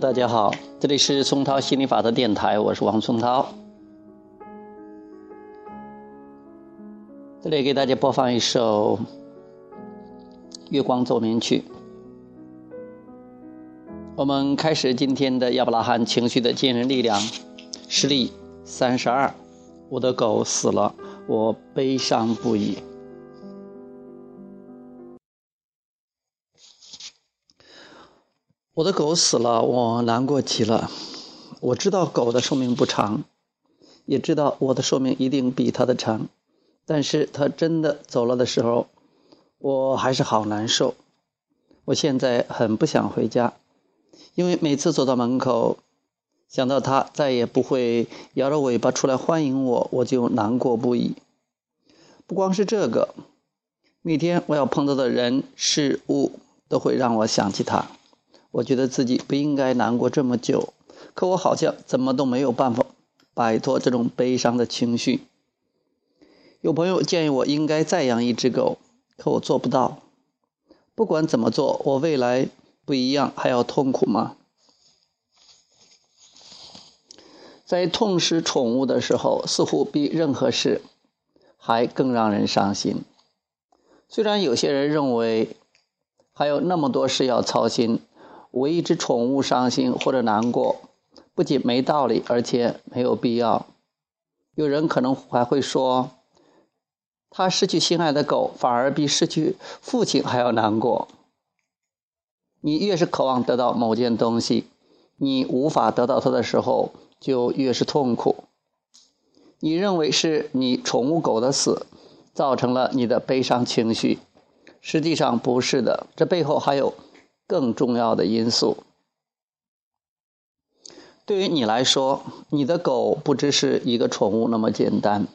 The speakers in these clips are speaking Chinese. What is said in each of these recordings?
大家好，这里是松涛心理法则电台，我是王松涛。这里给大家播放一首《月光奏鸣曲》。我们开始今天的亚伯拉罕情绪的惊人力量，实例三十二。我的狗死了，我悲伤不已。我的狗死了，我难过极了。我知道狗的寿命不长，也知道我的寿命一定比它的长。但是它真的走了的时候，我还是好难受。我现在很不想回家，因为每次走到门口，想到它再也不会摇着尾巴出来欢迎我，我就难过不已。不光是这个，每天我要碰到的人事物都会让我想起它。我觉得自己不应该难过这么久，可我好像怎么都没有办法摆脱这种悲伤的情绪。有朋友建议我应该再养一只狗，可我做不到。不管怎么做，我未来不一样还要痛苦吗？在痛失宠物的时候，似乎比任何事还更让人伤心。虽然有些人认为还有那么多事要操心。为一只宠物伤心或者难过，不仅没道理，而且没有必要。有人可能还会说，他失去心爱的狗，反而比失去父亲还要难过。你越是渴望得到某件东西，你无法得到它的时候，就越是痛苦。你认为是你宠物狗的死造成了你的悲伤情绪，实际上不是的，这背后还有。更重要的因素，对于你来说，你的狗不只是一个宠物那么简单，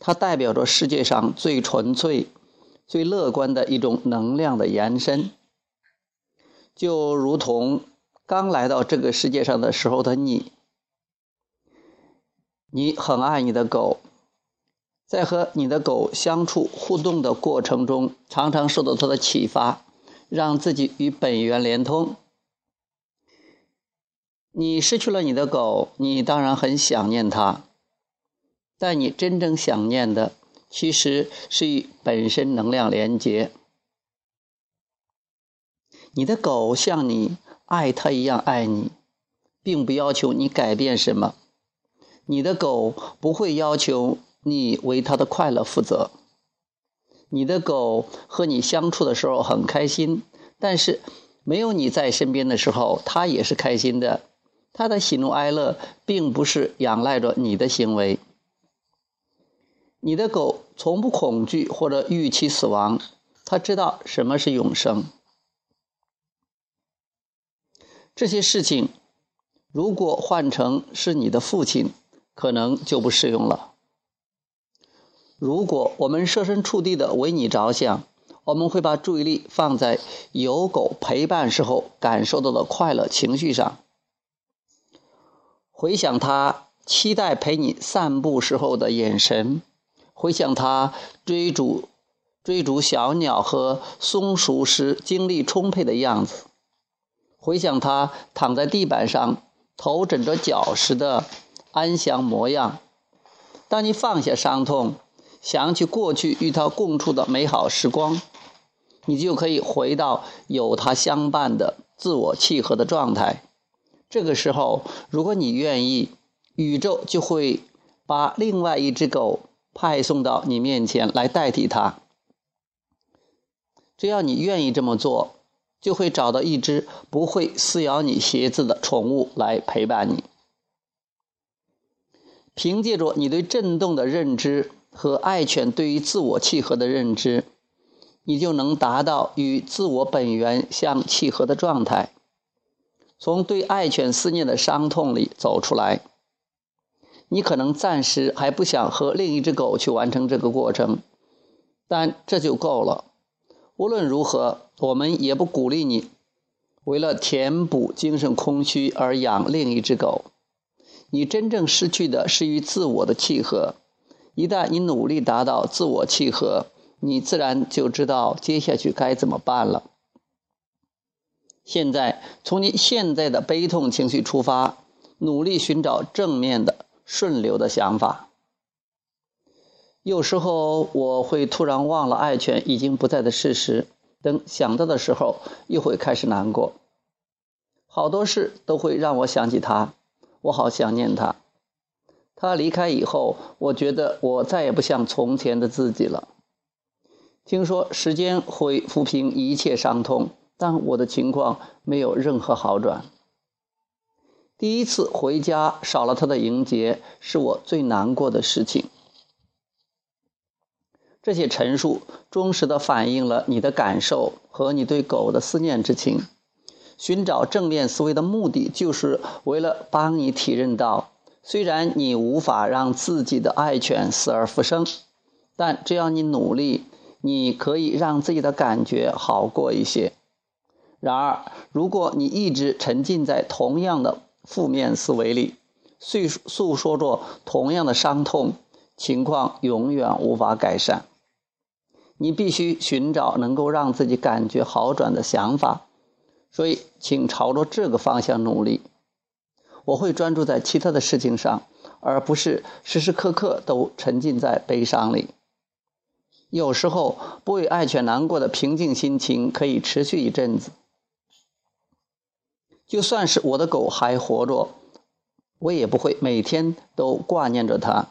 它代表着世界上最纯粹、最乐观的一种能量的延伸。就如同刚来到这个世界上的时候的你，你很爱你的狗，在和你的狗相处互动的过程中，常常受到它的启发。让自己与本源连通。你失去了你的狗，你当然很想念它，但你真正想念的，其实是与本身能量连接。你的狗像你爱它一样爱你，并不要求你改变什么。你的狗不会要求你为它的快乐负责。你的狗和你相处的时候很开心，但是没有你在身边的时候，它也是开心的。它的喜怒哀乐并不是仰赖着你的行为。你的狗从不恐惧或者预期死亡，它知道什么是永生。这些事情，如果换成是你的父亲，可能就不适用了。如果我们设身处地的为你着想，我们会把注意力放在有狗陪伴时候感受到的快乐情绪上。回想他期待陪你散步时候的眼神，回想他追逐追逐小鸟和松鼠时精力充沛的样子，回想他躺在地板上头枕着脚时的安详模样。当你放下伤痛。想起过去与他共处的美好时光，你就可以回到有他相伴的自我契合的状态。这个时候，如果你愿意，宇宙就会把另外一只狗派送到你面前来代替它。只要你愿意这么做，就会找到一只不会撕咬你鞋子的宠物来陪伴你。凭借着你对震动的认知。和爱犬对于自我契合的认知，你就能达到与自我本源相契合的状态，从对爱犬思念的伤痛里走出来。你可能暂时还不想和另一只狗去完成这个过程，但这就够了。无论如何，我们也不鼓励你为了填补精神空虚而养另一只狗。你真正失去的是与自我的契合。一旦你努力达到自我契合，你自然就知道接下去该怎么办了。现在从你现在的悲痛情绪出发，努力寻找正面的、顺流的想法。有时候我会突然忘了爱犬已经不在的事实，等想到的时候，又会开始难过。好多事都会让我想起他，我好想念他。他离开以后，我觉得我再也不像从前的自己了。听说时间会抚平一切伤痛，但我的情况没有任何好转。第一次回家少了他的迎接，是我最难过的事情。这些陈述忠实的反映了你的感受和你对狗的思念之情。寻找正面思维的目的，就是为了帮你体认到，虽然你无法让自己的爱犬死而复生，但只要你努力，你可以让自己的感觉好过一些。然而，如果你一直沉浸在同样的负面思维里，诉诉说着同样的伤痛，情况永远无法改善。你必须寻找能够让自己感觉好转的想法。所以，请朝着这个方向努力。我会专注在其他的事情上，而不是时时刻刻都沉浸在悲伤里。有时候，不为爱犬难过的平静心情可以持续一阵子。就算是我的狗还活着，我也不会每天都挂念着它。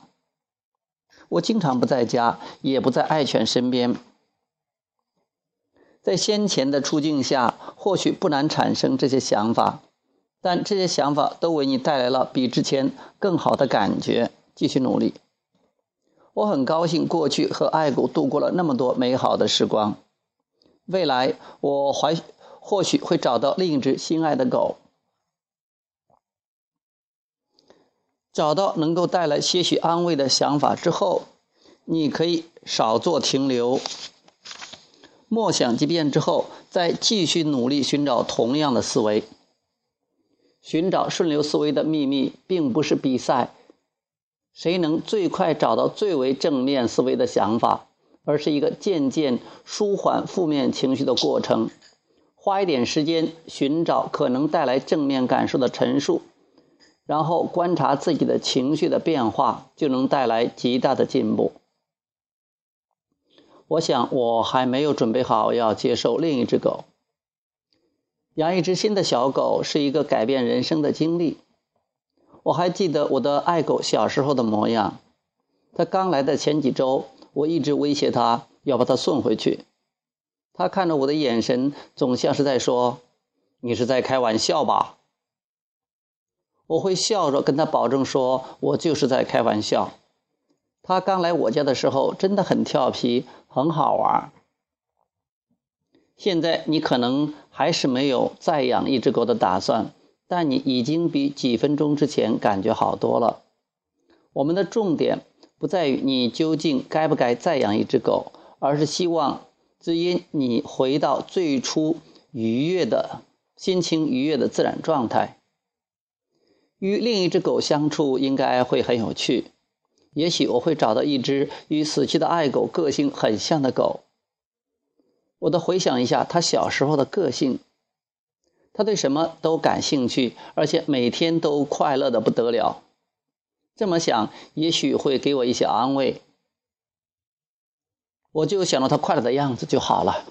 我经常不在家，也不在爱犬身边。在先前的处境下，或许不难产生这些想法，但这些想法都为你带来了比之前更好的感觉。继续努力。我很高兴过去和爱狗度过了那么多美好的时光。未来我怀或许会找到另一只心爱的狗，找到能够带来些许安慰的想法之后，你可以少做停留。默想几遍之后，再继续努力寻找同样的思维。寻找顺流思维的秘密，并不是比赛，谁能最快找到最为正面思维的想法，而是一个渐渐舒缓负面情绪的过程。花一点时间寻找可能带来正面感受的陈述，然后观察自己的情绪的变化，就能带来极大的进步。我想，我还没有准备好要接受另一只狗。养一只新的小狗是一个改变人生的经历。我还记得我的爱狗小时候的模样。它刚来的前几周，我一直威胁它要把它送回去。它看着我的眼神，总像是在说：“你是在开玩笑吧？”我会笑着跟它保证说：“我就是在开玩笑。”它刚来我家的时候，真的很调皮。很好玩。现在你可能还是没有再养一只狗的打算，但你已经比几分钟之前感觉好多了。我们的重点不在于你究竟该不该再养一只狗，而是希望只因你回到最初愉悦的心情、愉悦的自然状态。与另一只狗相处应该会很有趣。也许我会找到一只与死去的爱狗个性很像的狗。我得回想一下他小时候的个性。他对什么都感兴趣，而且每天都快乐的不得了。这么想，也许会给我一些安慰。我就想到他快乐的样子就好了。